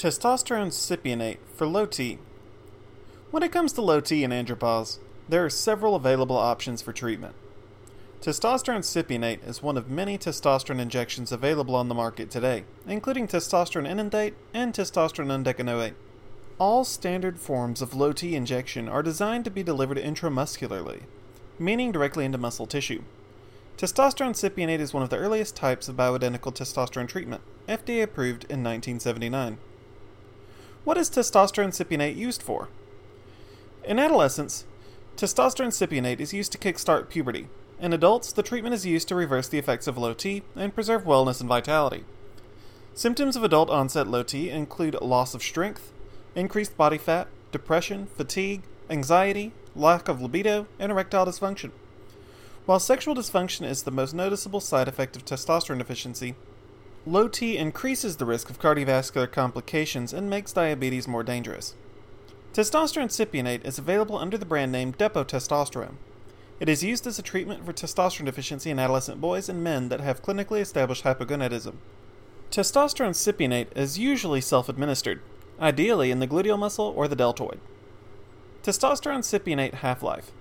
Testosterone cypionate for low T. When it comes to low T and andropause, there are several available options for treatment. Testosterone cypionate is one of many testosterone injections available on the market today, including testosterone enanthate and testosterone undecanoate. All standard forms of low T injection are designed to be delivered intramuscularly, meaning directly into muscle tissue. Testosterone cypionate is one of the earliest types of bioidentical testosterone treatment, FDA approved in 1979. What is testosterone cypionate used for? In adolescence, testosterone cypionate is used to kickstart puberty. In adults, the treatment is used to reverse the effects of low T and preserve wellness and vitality. Symptoms of adult onset low T include loss of strength, increased body fat, depression, fatigue, anxiety, lack of libido, and erectile dysfunction. While sexual dysfunction is the most noticeable side effect of testosterone deficiency, low T increases the risk of cardiovascular complications and makes diabetes more dangerous. Testosterone cypionate is available under the brand name Depo Testosterone. It is used as a treatment for testosterone deficiency in adolescent boys and men that have clinically established hypogonadism. Testosterone cypionate is usually self administered, ideally in the gluteal muscle or the deltoid. Testosterone cypionate half life.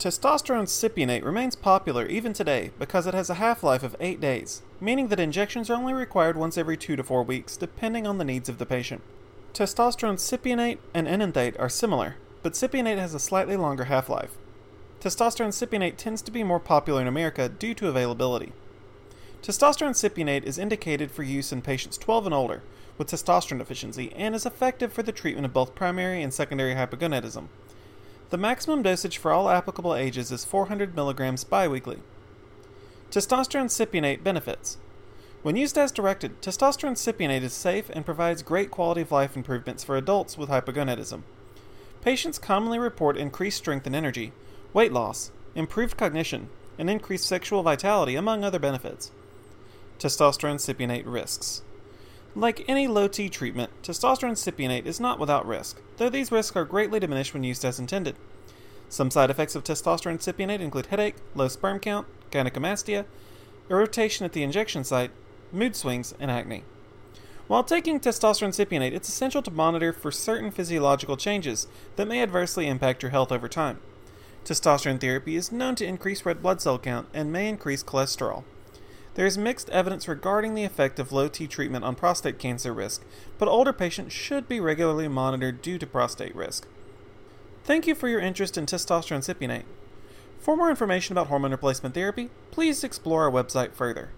Testosterone cypionate remains popular even today because it has a half life of 8 days, meaning that injections are only required once every 2 to 4 weeks, depending on the needs of the patient. Testosterone cypionate and enanthate are similar, but cypionate has a slightly longer half life. Testosterone cypionate tends to be more popular in America due to availability. Testosterone cypionate is indicated for use in patients 12 and older with testosterone deficiency and is effective for the treatment of both primary and secondary hypogonadism. The maximum dosage for all applicable ages is 400 milligrams biweekly. Testosterone cypionate benefits. When used as directed, testosterone cypionate is safe and provides great quality of life improvements for adults with hypogonadism. Patients commonly report increased strength and energy, weight loss, improved cognition, and increased sexual vitality, among other benefits. Testosterone cypionate risks. Like any low T treatment, testosterone cypionate is not without risk, though these risks are greatly diminished when used as intended. Some side effects of testosterone cypionate include headache, low sperm count, gynecomastia, irritation at the injection site, mood swings, and acne. While taking testosterone cypionate, it's essential to monitor for certain physiological changes that may adversely impact your health over time. Testosterone therapy is known to increase red blood cell count and may increase cholesterol. There is mixed evidence regarding the effect of low T treatment on prostate cancer risk, but older patients should be regularly monitored due to prostate risk. Thank you for your interest in testosterone cypionate. For more information about hormone replacement therapy, please explore our website further.